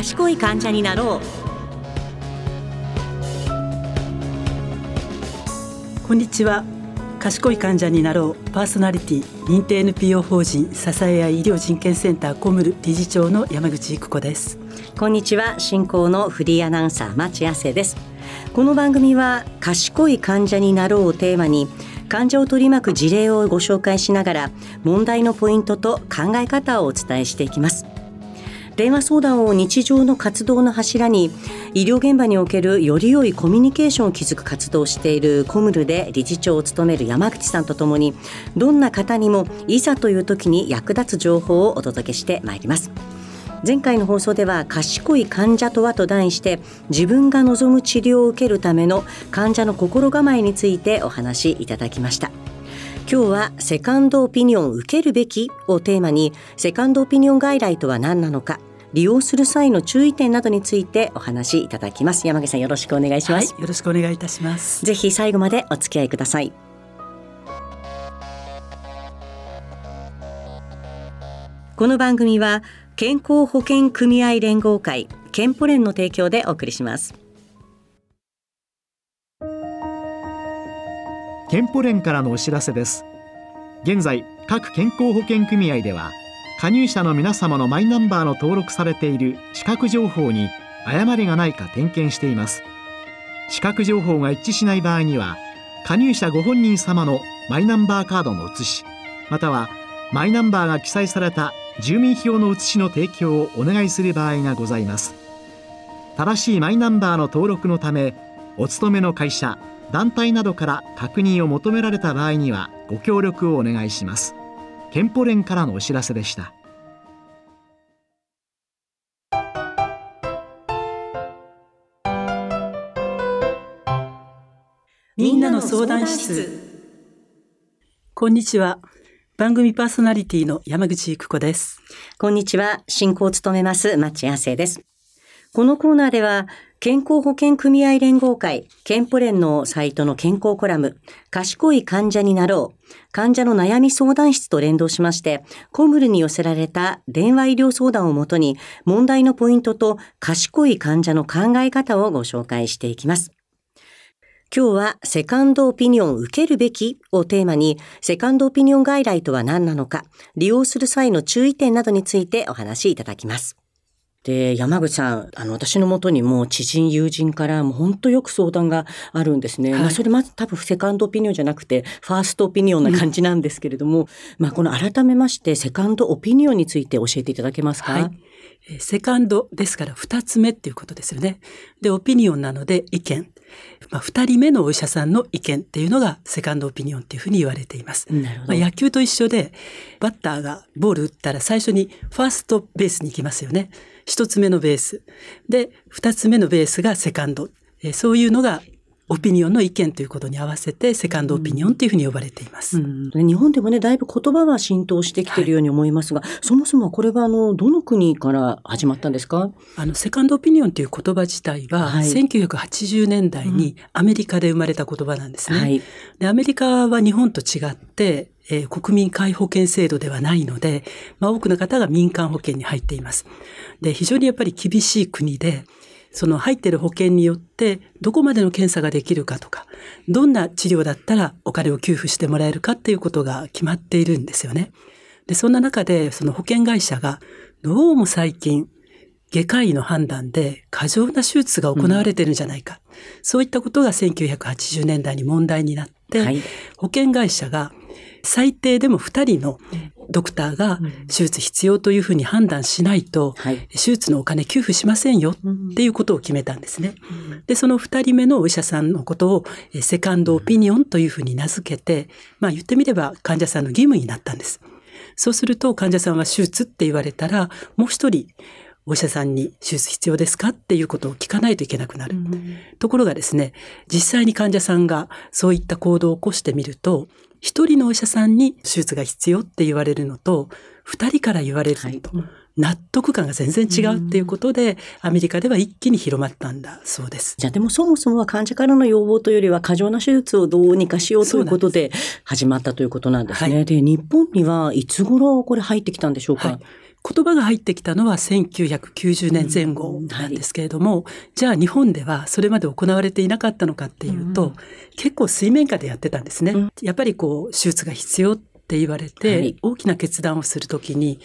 賢い患者になろう。こんにちは。賢い患者になろう。パーソナリティ認定 NPO 法人支え合い医療人権センターコムル理事長の山口育子です。こんにちは。進行のフリーアナウンサー町亜生です。この番組は賢い患者になろうをテーマに患者を取り巻く事例をご紹介しながら問題のポイントと考え方をお伝えしていきます電話相談を日常の活動の柱に医療現場におけるより良いコミュニケーションを築く活動をしているコムルで理事長を務める山口さんとともにどんな方にもいざという時に役立つ情報をお届けしてまいります。前回の放送では賢い患者とはと題して自分が望む治療を受けるための患者の心構えについてお話しいただきました。今日はセカンドオピニオン受けるべきをテーマにセカンドオピニオン外来とは何なのか利用する際の注意点などについてお話しいただきます。山口さんよろしくお願いします、はい、よろしくお願いいたします。ぜひ最後までお付き合いください。この番組は健康保険組合連合会健保連の提供でお送りします。健保連からのお知らせです。現在各健康保険組合では加入者の皆様のマイナンバーの登録されている資格情報に誤りがないか点検しています。資格情報が一致しない場合には加入者ご本人様のマイナンバーカードの写しまたはマイナンバーが記載された住民票の写しの提供をお願いする場合がございます。正しいマイナンバーの登録のためお勤めの会社団体などから確認を求められた場合にはご協力をお願いします。健保連からのお知らせでしたみんなの相談室こんにちは番組パーソナリティの山口育子です。こんにちは。進行を務めます町亜生です。このコーナーでは、健康保険組合連合会、健保連のサイトの健康コラム、賢い患者になろう、患者の悩み相談室と連動しまして、コムルに寄せられた電話医療相談をもとに、問題のポイントと賢い患者の考え方をご紹介していきます。今日はセカンドオピニオン受けるべきをテーマに、セカンドオピニオン外来とは何なのか、利用する際の注意点などについてお話しいただきます。で、山口さん、あの、私のもとにも知人、友人からもう本当よく相談があるんですね。はい、まあ、それまず多分セカンドオピニオンじゃなくて、ファーストオピニオンな感じなんですけれども、うん、まあ、この改めまして、セカンドオピニオンについて教えていただけますか、はいセカンドですから二つ目っていうことですよね。で、オピニオンなので意見。まあ、二人目のお医者さんの意見っていうのがセカンドオピニオンっていうふうに言われています。まあ、野球と一緒で、バッターがボール打ったら最初にファーストベースに行きますよね。一つ目のベース。で、二つ目のベースがセカンド。そういうのがオピニオンの意見ということに合わせて、セカンドオピニオンというふうに呼ばれています。うんうん、日本でもね、だいぶ言葉は浸透してきているように思いますが、はい、そもそもこれは、あの、どの国から始まったんですか？あの、セカンドオピニオンという言葉自体は、はい、1980年代にアメリカで生まれた言葉なんですね。はい、でアメリカは日本と違って、えー、国民皆保険制度ではないので、まあ、多くの方が民間保険に入っています。で、非常にやっぱり厳しい国で、その入ってる保険によってどこまでの検査ができるかとか、どんな治療だったらお金を給付してもらえるかっていうことが決まっているんですよね。で、そんな中でその保険会社がどうも最近外科医の判断で過剰な手術が行われてるんじゃないか。うん、そういったことが1980年代に問題になって、はい、保険会社が最低でも2人のドクターが手術必要というふうに判断しないと、手術のお金給付しませんよっていうことを決めたんですね。で、その2人目のお医者さんのことをセカンドオピニオンというふうに名付けて、まあ言ってみれば患者さんの義務になったんです。そうすると患者さんは手術って言われたら、もう一人お医者さんに手術必要ですかっていうことを聞かないといけなくなる。ところがですね、実際に患者さんがそういった行動を起こしてみると、一人のお医者さんに手術が必要って言われるのと、二人から言われると、はい、納得感が全然違うっていうことで、アメリカでは一気に広まったんだ。そうです。じゃあでもそもそもは患者からの要望というよりは過剰な手術をどうにかしようということで始まったということなんですね。で、日本にはいつ頃これ入ってきたんでしょうか、はい言葉が入ってきたのは1990年前後なんですけれども、うんはい、じゃあ日本ではそれまで行われていなかったのかっていうと、うん、結構水面下でやってたんですね。うん、やっぱりこう手術が必要って言われて、はい、大きな決断をするときに、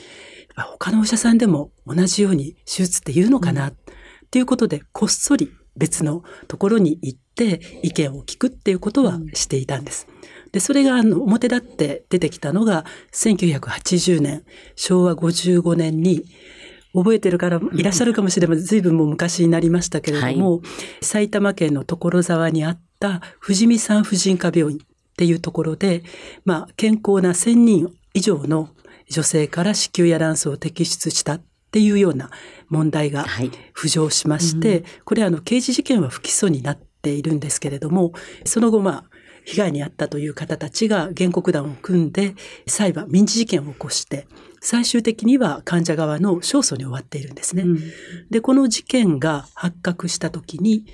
他のお医者さんでも同じように手術って言うのかなっていうことで、こっそり別のところに行って意見を聞くっていうことはしていたんです。で、それがあの表立って出てきたのが1980年、昭和55年に覚えてるからいらっしゃるかもしれません。随分もう昔になりましたけれども、はい、埼玉県の所沢にあった富士見産婦人科病院っていうところで、まあ、健康な1000人以上の女性から子宮や卵巣を摘出したっていうような問題が浮上しまして、はいうん、これあの刑事事件は不起訴になっているんですけれども、その後まあ、被害に遭ったという方たちが原告団を組んで裁判、民事事件を起こして、最終的には患者側の勝訴に終わっているんですね。うん、で、この事件が発覚した時に、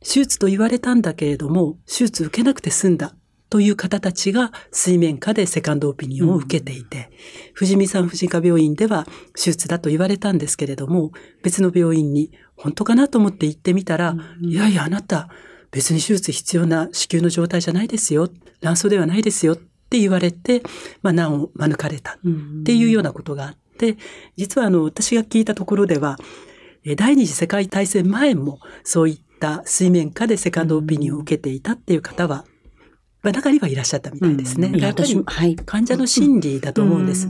手術と言われたんだけれども、手術受けなくて済んだという方たちが水面下でセカンドオピニオンを受けていて、うん、富士見産婦人科病院では手術だと言われたんですけれども、別の病院に本当かなと思って行ってみたら、うん、いやいやあなた、別に手術必要な子宮の状態じゃないですよ。卵巣ではないですよって言われて、まあ、難を免れたっていうようなことがあって、実はあの、私が聞いたところでは、第二次世界大戦前もそういった水面下でセカンドオピニオンを受けていたっていう方は、まあ、中にはいらっしゃったみたいですね。うん、やっぱり患者の心理だと思うんです、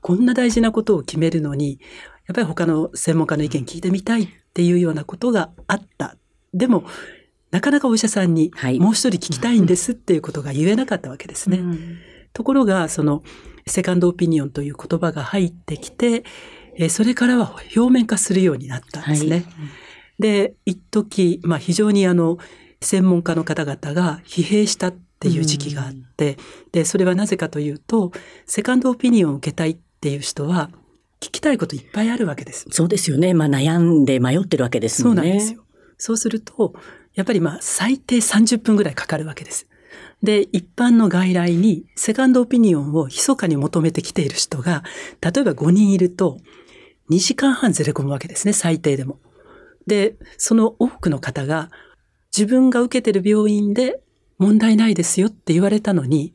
こんな大事なことを決めるのに、やっぱり他の専門家の意見聞いてみたいっていうようなことがあった。でも、なかなかお医者さんに、もう一人聞きたいんですっていうことが言えなかったわけですね。ところが、その、セカンドオピニオンという言葉が入ってきて、えそれからは表面化するようになったんですね。はい、で、一時、まあ非常にあの、専門家の方々が疲弊したっていう時期があって、で、それはなぜかというと、セカンドオピニオンを受けたいっていう人は、聞きたいこといっぱいあるわけです。そうですよね。まあ悩んで迷ってるわけですもんね。そうなんですよ。そうすると、やっぱりまあ最低30分ぐらいかかるわけです。で、一般の外来にセカンドオピニオンを密かに求めてきている人が、例えば5人いると2時間半ずれ込むわけですね、最低でも。で、その多くの方が自分が受けている病院で問題ないですよって言われたのに、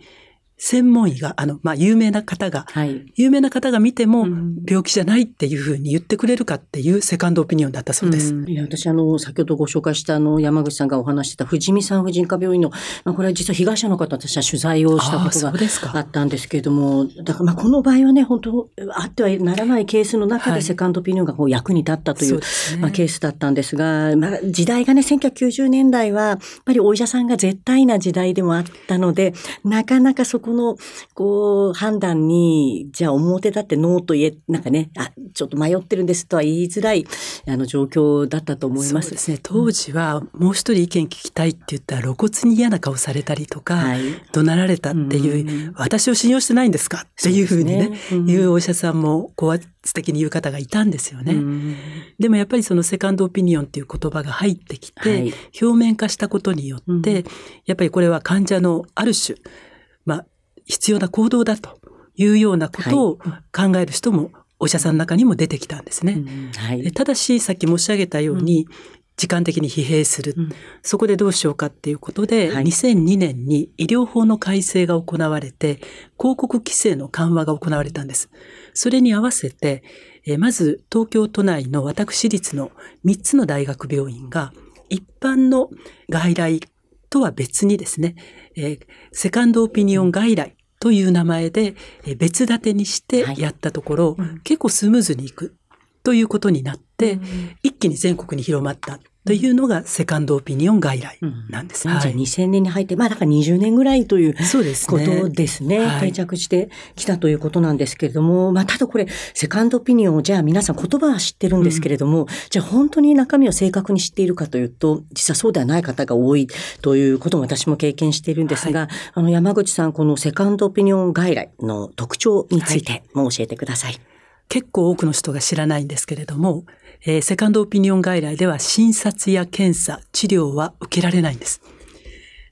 専門医が、あの、まあ、有名な方が、はい、有名な方が見ても、病気じゃないっていうふうに言ってくれるかっていうセカンドオピニオンだったそうです。うん、いや私、あの、先ほどご紹介したあの、山口さんがお話してた富士見産婦人科病院の、まあ、これは実は被害者の方、私は取材をしたことがあったんですけれども、だからまあ、この場合はね、本当あってはならないケースの中でセカンドオピニオンがこう役に立ったという、はい、まあ、ケースだったんですが、まあ、時代がね、1990年代は、やっぱりお医者さんが絶対な時代でもあったので、なかなかそこの、こう、う、判断に、じゃあ表立ってノーと言え、なんかね、あ、ちょっと迷ってるんですとは言いづらい、あの、状況だったと思います。そうですね。当時は、もう一人意見聞きたいって言ったら露骨に嫌な顔されたりとか、はい、怒鳴られたっていう、私を信用してないんですかっていうふうにね、ね。うん、いうお医者さんも、高圧的に言う方がいたんですよね。でもやっぱりそのセカンドオピニオンっていう言葉が入ってきて、はい、表面化したことによって、やっぱりこれは患者のある種、まあ、必要な行動だというようなことを考える人もお医者さんの中にも出てきたんですね。はい、ただし、さっき申し上げたように、時間的に疲弊する、うん、そこでどうしようかっていうことで、はい、2002年に医療法の改正が行われて、広告規制の緩和が行われたんです。それに合わせて、えまず東京都内の私立の3つの大学病院が、一般の外来とは別にですね、えー、セカンドオピニオン外来という名前で別立てにしてやったところ、はいうん、結構スムーズにいくということになって、うん、一気に全国に広まったというのがセカンドオピニオン外来なんです。うん。はい、じゃあ2000年に入って、まあだから20年ぐらいというそうですことですね。はい、定着してきたということなんですけれども、まあただこれ、セカンドオピニオンをじゃあ皆さん言葉は知ってるんですけれども、うん、じゃあ本当に中身を正確に知っているかというと、実はそうではない方が多いということも私も経験しているんですが、はい、あの山口さん、このセカンドオピニオン外来の特徴についても教えてください。結構多くの人が知らないんですけれども、えー、セカンドオピニオン外来では診察や検査、治療は受けられないんです。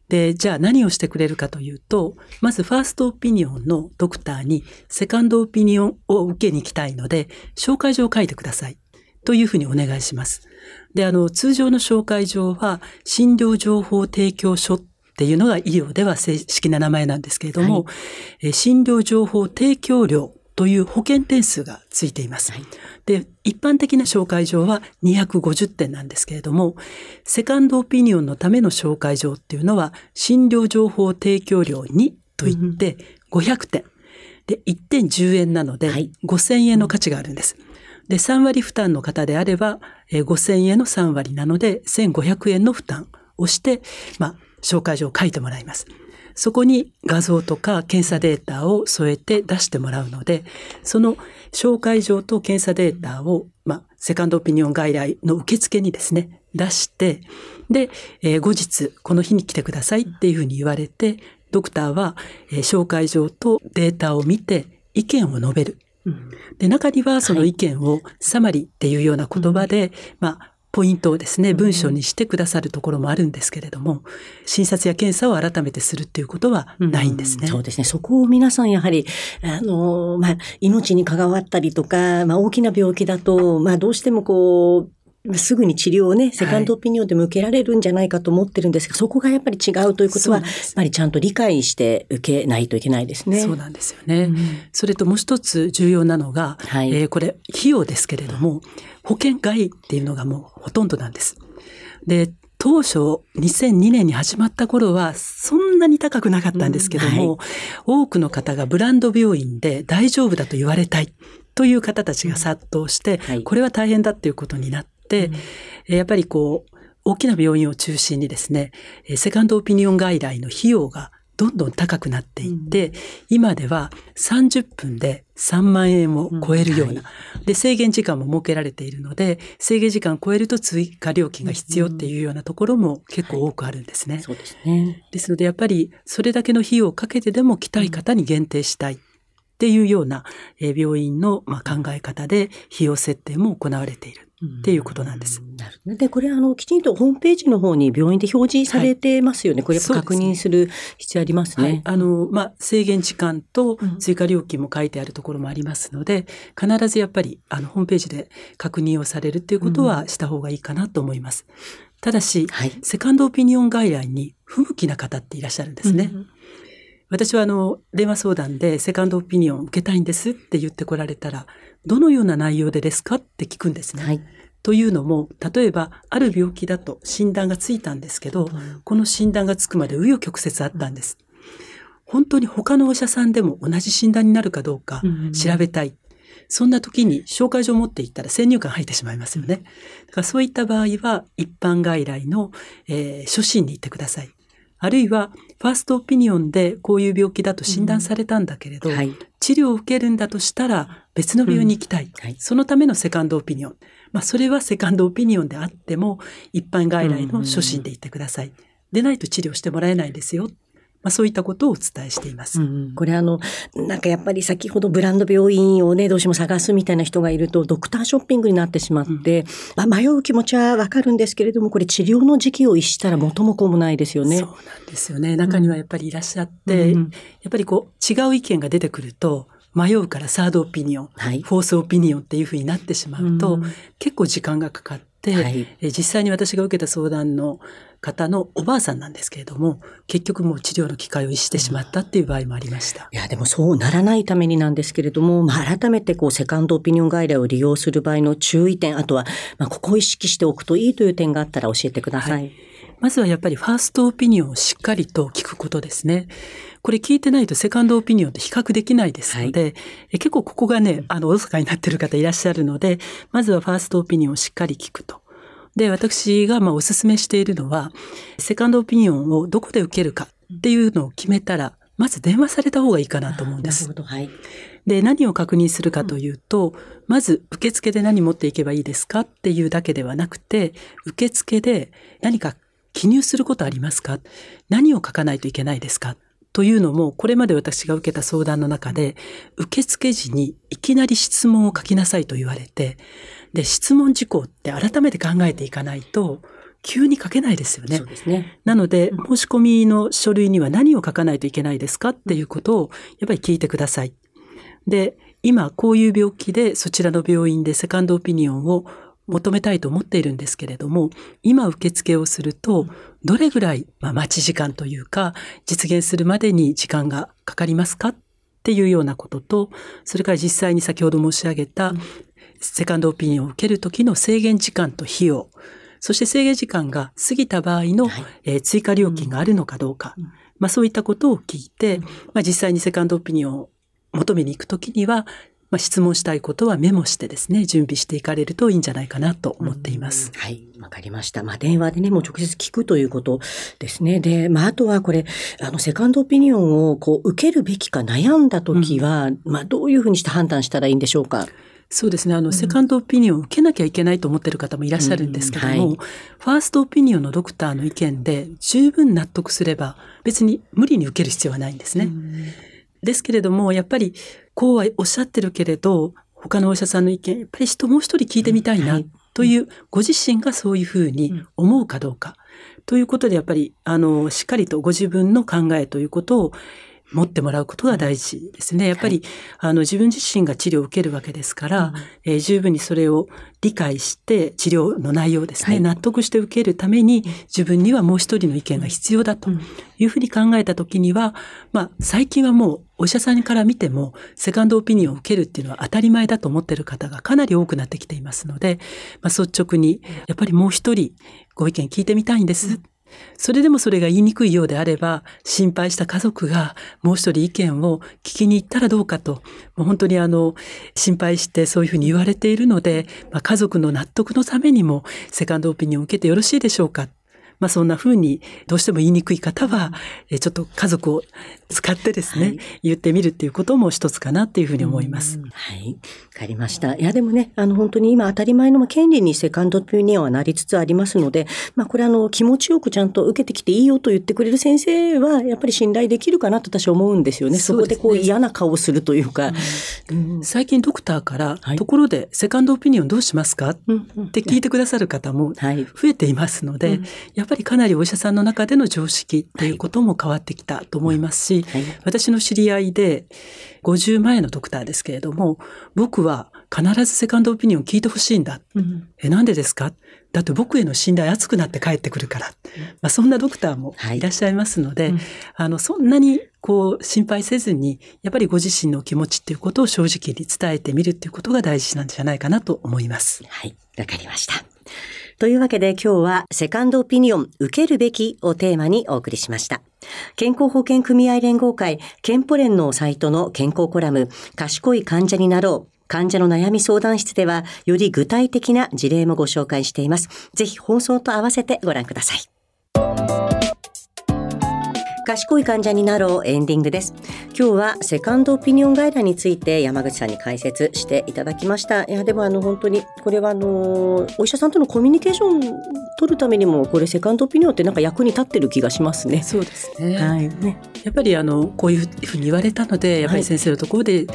で、じゃあ何をしてくれるかというと、まずファーストオピニオンのドクターにセカンドオピニオンを受けに行きたいので、紹介状を書いてください。というふうにお願いします。で、あの、通常の紹介状は、診療情報提供書っていうのが医療では正式な名前なんですけれども、はい、診療情報提供料という保険点数がついています。はい、で、一般的な紹介状は250点なんですけれども、セカンドオピニオンのための紹介状っていうのは、診療情報提供料2といって500点。で、1点10円なので、5000円の価値があるんです。で、3割負担の方であれば、5000円の3割なので、1500円の負担をして、まあ、紹介状を書いてもらいます。そこに画像とか検査データを添えて出してもらうので、その紹介状と検査データを、まあ、セカンドオピニオン外来の受付にですね、出して、で、えー、後日、この日に来てくださいっていうふうに言われて、ドクターは、えー、紹介状とデータを見て意見を述べる。で、中にはその意見をサマリっていうような言葉で、はい、まあ、ポイントをですね、文章にしてくださるところもあるんですけれども、診察や検査を改めてするっていうことはないんですね。うん、そうですね。そこを皆さんやはり、あの、まあ、命に関わったりとか、まあ、大きな病気だと、まあ、どうしてもこう、すぐに治療をね、セカンドオピニオンでも受けられるんじゃないかと思ってるんですが、はい、そこがやっぱり違うということは、やっぱりちゃんと理解して受けないといけないですね。そうなんですよね。うん、それともう一つ重要なのが、はい、えー、これ、費用ですけれども、保険外っていうのがもうほとんどなんです。で、当初2002年に始まった頃はそんなに高くなかったんですけども、うんはい、多くの方がブランド病院で大丈夫だと言われたいという方たちが殺到して、はい、これは大変だっていうことになって、うん、やっぱりこう大きな病院を中心にですね、セカンドオピニオン外来の費用がどんどん高くなっていって、うん、今では30分で3万円を超えるような、うんはい、で、制限時間も設けられているので、制限時間を超えると追加料金が必要っていうようなところも結構多くあるんですね。はい、そうですね。ですので、やっぱりそれだけの費用をかけてでも来たい方に限定したい。っていうような病院の考え方で費用設定も行われている。っていうことなんです。なるで、これあの、きちんとホームページの方に病院で表示されてますよね。はい、これ確認する必要ありますね。はい、あの、まあ、制限時間と追加料金も書いてあるところもありますので、うん、必ずやっぱり、あの、ホームページで確認をされるっていうことはした方がいいかなと思います。ただし、はい、セカンドオピニオン外来に不向きな方っていらっしゃるんですね。うん私はあの、電話相談でセカンドオピニオン受けたいんですって言ってこられたら、どのような内容でですかって聞くんですね。はい、というのも、例えば、ある病気だと診断がついたんですけど、うん、この診断がつくまで紆余曲折あったんです。本当に他のお医者さんでも同じ診断になるかどうか調べたい。うん、そんな時に紹介状を持っていったら先入観入ってしまいますよね。だからそういった場合は一般外来の、えー、初診に行ってください。あるいは、ファーストオピニオンでこういう病気だと診断されたんだけれど、うんはい、治療を受けるんだとしたら別の病院に行きたい。うんはい、そのためのセカンドオピニオン。まあ、それはセカンドオピニオンであっても、一般外来の初診で行ってください。でないと治療してもらえないですよ。まあ、そういったことをお伝えしています。うん、これあの、なんかやっぱり先ほどブランド病院をね、どうしても探すみたいな人がいると、ドクターショッピングになってしまって、うん、まあ、迷う気持ちはわかるんですけれども、これ治療の時期を逸したら元も子もないですよね。そうなんですよね。中にはやっぱりいらっしゃって、うん、やっぱりこう、違う意見が出てくると、迷うからサードオピニオン、はい、フォースオピニオンっていうふうになってしまうと、うん、結構時間がかかって、はい、実際に私が受けた相談の方のおばあさんなんですけれども、結局もう治療の機会を逸してしまったっていう場合もありました。いや、でもそうならないためになんですけれども、まあ、改めてこう、セカンドオピニオン外来を利用する場合の注意点、あとは、まあ、ここを意識しておくといいという点があったら教えてください。はい、まずはやっぱりファーストオピニオンをしっかりと聞くことですね。これ聞いてないとセカンドオピニオンと比較できないですので、はい、え結構ここがね、あの、おろそかになってる方いらっしゃるので、まずはファーストオピニオンをしっかり聞くと。で、私がまあお勧めしているのは、セカンドオピニオンをどこで受けるかっていうのを決めたら、まず電話された方がいいかなと思うんです。なるほど。はい。で、何を確認するかというと、まず受付で何持っていけばいいですかっていうだけではなくて、受付で何か記入することありますか？何を書かないといけないですか？っというのも、これまで私が受けた相談の中で、受付時にいきなり質問を書きなさいと言われて、で、質問事項って改めて考えていかないと、急に書けないですよね。ね。なので、申し込みの書類には何を書かないといけないですか？っていうことを、やっぱり聞いてください。で、今、こういう病気で、そちらの病院でセカンドオピニオンを求めたいと思っているんですけれども、今受付をすると、どれぐらい、まあ、待ち時間というか、実現するまでに時間がかかりますか？っていうようなことと、それから実際に先ほど申し上げた、セカンドオピニオンを受けるときの制限時間と費用、そして制限時間が過ぎた場合の、はい、えー、追加料金があるのかどうか、うん、まあそういったことを聞いて、まあ実際にセカンドオピニオンを求めに行くときには、まあ、質問したいことはメモしてですね、準備していかれるといいんじゃないかなと思っています。はい、わかりました。まあ、電話でね、もう直接聞くということですね。で、まあ、あとはこれ、あの、セカンドオピニオンをこう、受けるべきか悩んだときは、うん、まあ、どういうふうにして判断したらいいんでしょうか？そうですね。あの、うん、セカンドオピニオンを受けなきゃいけないと思ってる方もいらっしゃるんですけども、うんはい、ファーストオピニオンのドクターの意見で十分納得すれば、別に無理に受ける必要はないんですね。うん、ですけれども、やっぱり、こうはおっしゃってるけれど、他のお医者さんの意見、やっぱり人もう一人聞いてみたいな、という、ご自身がそういうふうに思うかどうか、ということで、やっぱり、あの、しっかりとご自分の考えということを、持ってもらうことが大事ですね。やっぱり、はい、あの、自分自身が治療を受けるわけですから、うん、えー、十分にそれを理解して治療の内容ですね、はい、納得して受けるために自分にはもう一人の意見が必要だというふうに考えたときには、まあ、最近はもうお医者さんから見ても、セカンドオピニオンを受けるっていうのは当たり前だと思っている方がかなり多くなってきていますので、まあ、率直に、やっぱりもう一人ご意見聞いてみたいんです。それでもそれが言いにくいようであれば、心配した家族がもう一人意見を聞きに行ったらどうかと、もう本当にあの、心配してそういうふうに言われているので、まあ、家族の納得のためにも、セカンドオピニオンを受けてよろしいでしょうかまあそんな風にどうしても言いにくい方は、ちょっと家族を使ってですね、はい、言ってみるっていうことも一つかなっていうふうに思います。はい。わかりました。いやでもね、あの本当に今当たり前の権利にセカンドオピニオンはなりつつありますので、まあこれあの気持ちよくちゃんと受けてきていいよと言ってくれる先生はやっぱり信頼できるかなと私は思うんですよね。そこでこう嫌な顔をするというか。うん、最近ドクターから、ところでセカンドオピニオンどうしますか、って聞いてくださる方も増えていますので、やっぱりかなりお医者さんの中での常識っていうことも変わってきたと思いますし、はい、私の知り合いで50前のドクターですけれども、僕は必ずセカンドオピニオン聞いてほしいんだ。うん、え、なんでですか？だって僕への信頼厚くなって帰ってくるから。まあ、そんなドクターもいらっしゃいますので、はいうん、あの、そんなにこう心配せずに、やっぱりご自身の気持ちっていうことを正直に伝えてみるっていうことが大事なんじゃないかなと思います。はい、わかりました。というわけで今日はセカンドオピニオン受けるべきをテーマにお送りしました。健康保険組合連合会健保連のサイトの健康コラム賢い患者になろう患者の悩み相談室ではより具体的な事例もご紹介しています。ぜひ放送と合わせてご覧ください。賢い患者になろうエンディングです。今日はセカンドオピニオン外来について山口さんに解説していただきました。いやでもあの本当にこれはあのお医者さんとのコミュニケーション取るためにもこれセカンドオピニオンってなんか役に立ってる気がしますね。そうですね。はい。ねやっぱりあのこういうふうに言われたのでやっぱり先生のところで、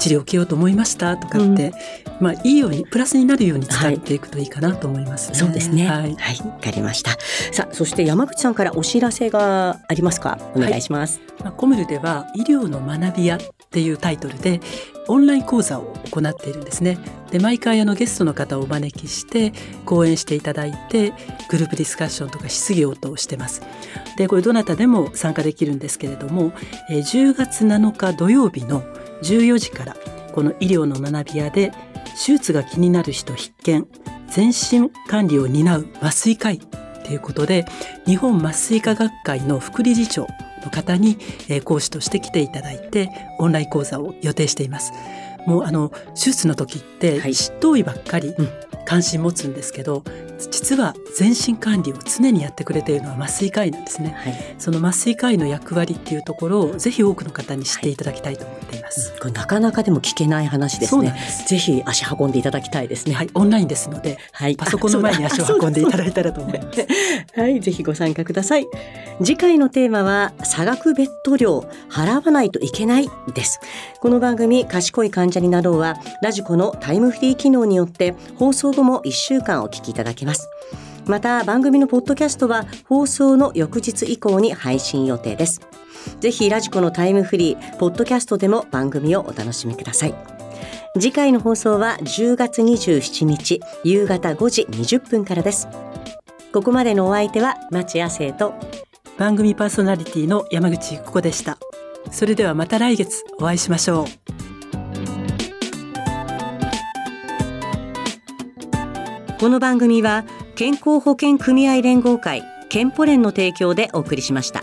治療を受けようと思いましたとかって、うん、まあいいようにプラスになるように使っていくといいかなと思います、ね。はい、そうですね。はい。わ、はい、かりました。さあそして山口さんからお知らせがありますか？お願いします、はい、まあ、コムルでは医療の学び屋っていうタイトルでオンライン講座を行っているんですね。で毎回あのゲストの方をお招きして講演していただいてグループディスカッションとか質疑応答をしてます。でこれどなたでも参加できるんですけれども10月7日土曜日の14時からこの医療の学び屋で手術が気になる人必見全身管理を担う麻酔科医ということで日本麻酔科学会の副理事長の方に講師として来ていただいてオンライン講座を予定しています。もうあの手術の時って執刀医ばっかり、関心持つんですけど実は全身管理を常にやってくれているのは麻酔科医なんですね、はい、その麻酔科医の役割っていうところをぜひ多くの方に知っていただきたいと思っています、はい、これなかなかでも聞けない話ですね。ぜひ足運んでいただきたいですね。はいオンラインですので、はい、パソコンの前に足を運んでいただいたらと思います。はい。ぜひご参加ください。次回のテーマは差額別途料払わないといけないです。この番組賢い患者になろうはラジコのタイムフリー機能によって放送後も1週間お聞きいただけます。また番組のポッドキャストは放送の翌日以降に配信予定です。ぜひラジコのタイムフリーポッドキャストでも番組をお楽しみください。次回の放送は10月27日夕方5時20分からです。ここまでのお相手は町亜生と番組パーソナリティの山口由子でした。それではまた来月お会いしましょう。この番組は健康保険組合連合会健保連の提供でお送りしました。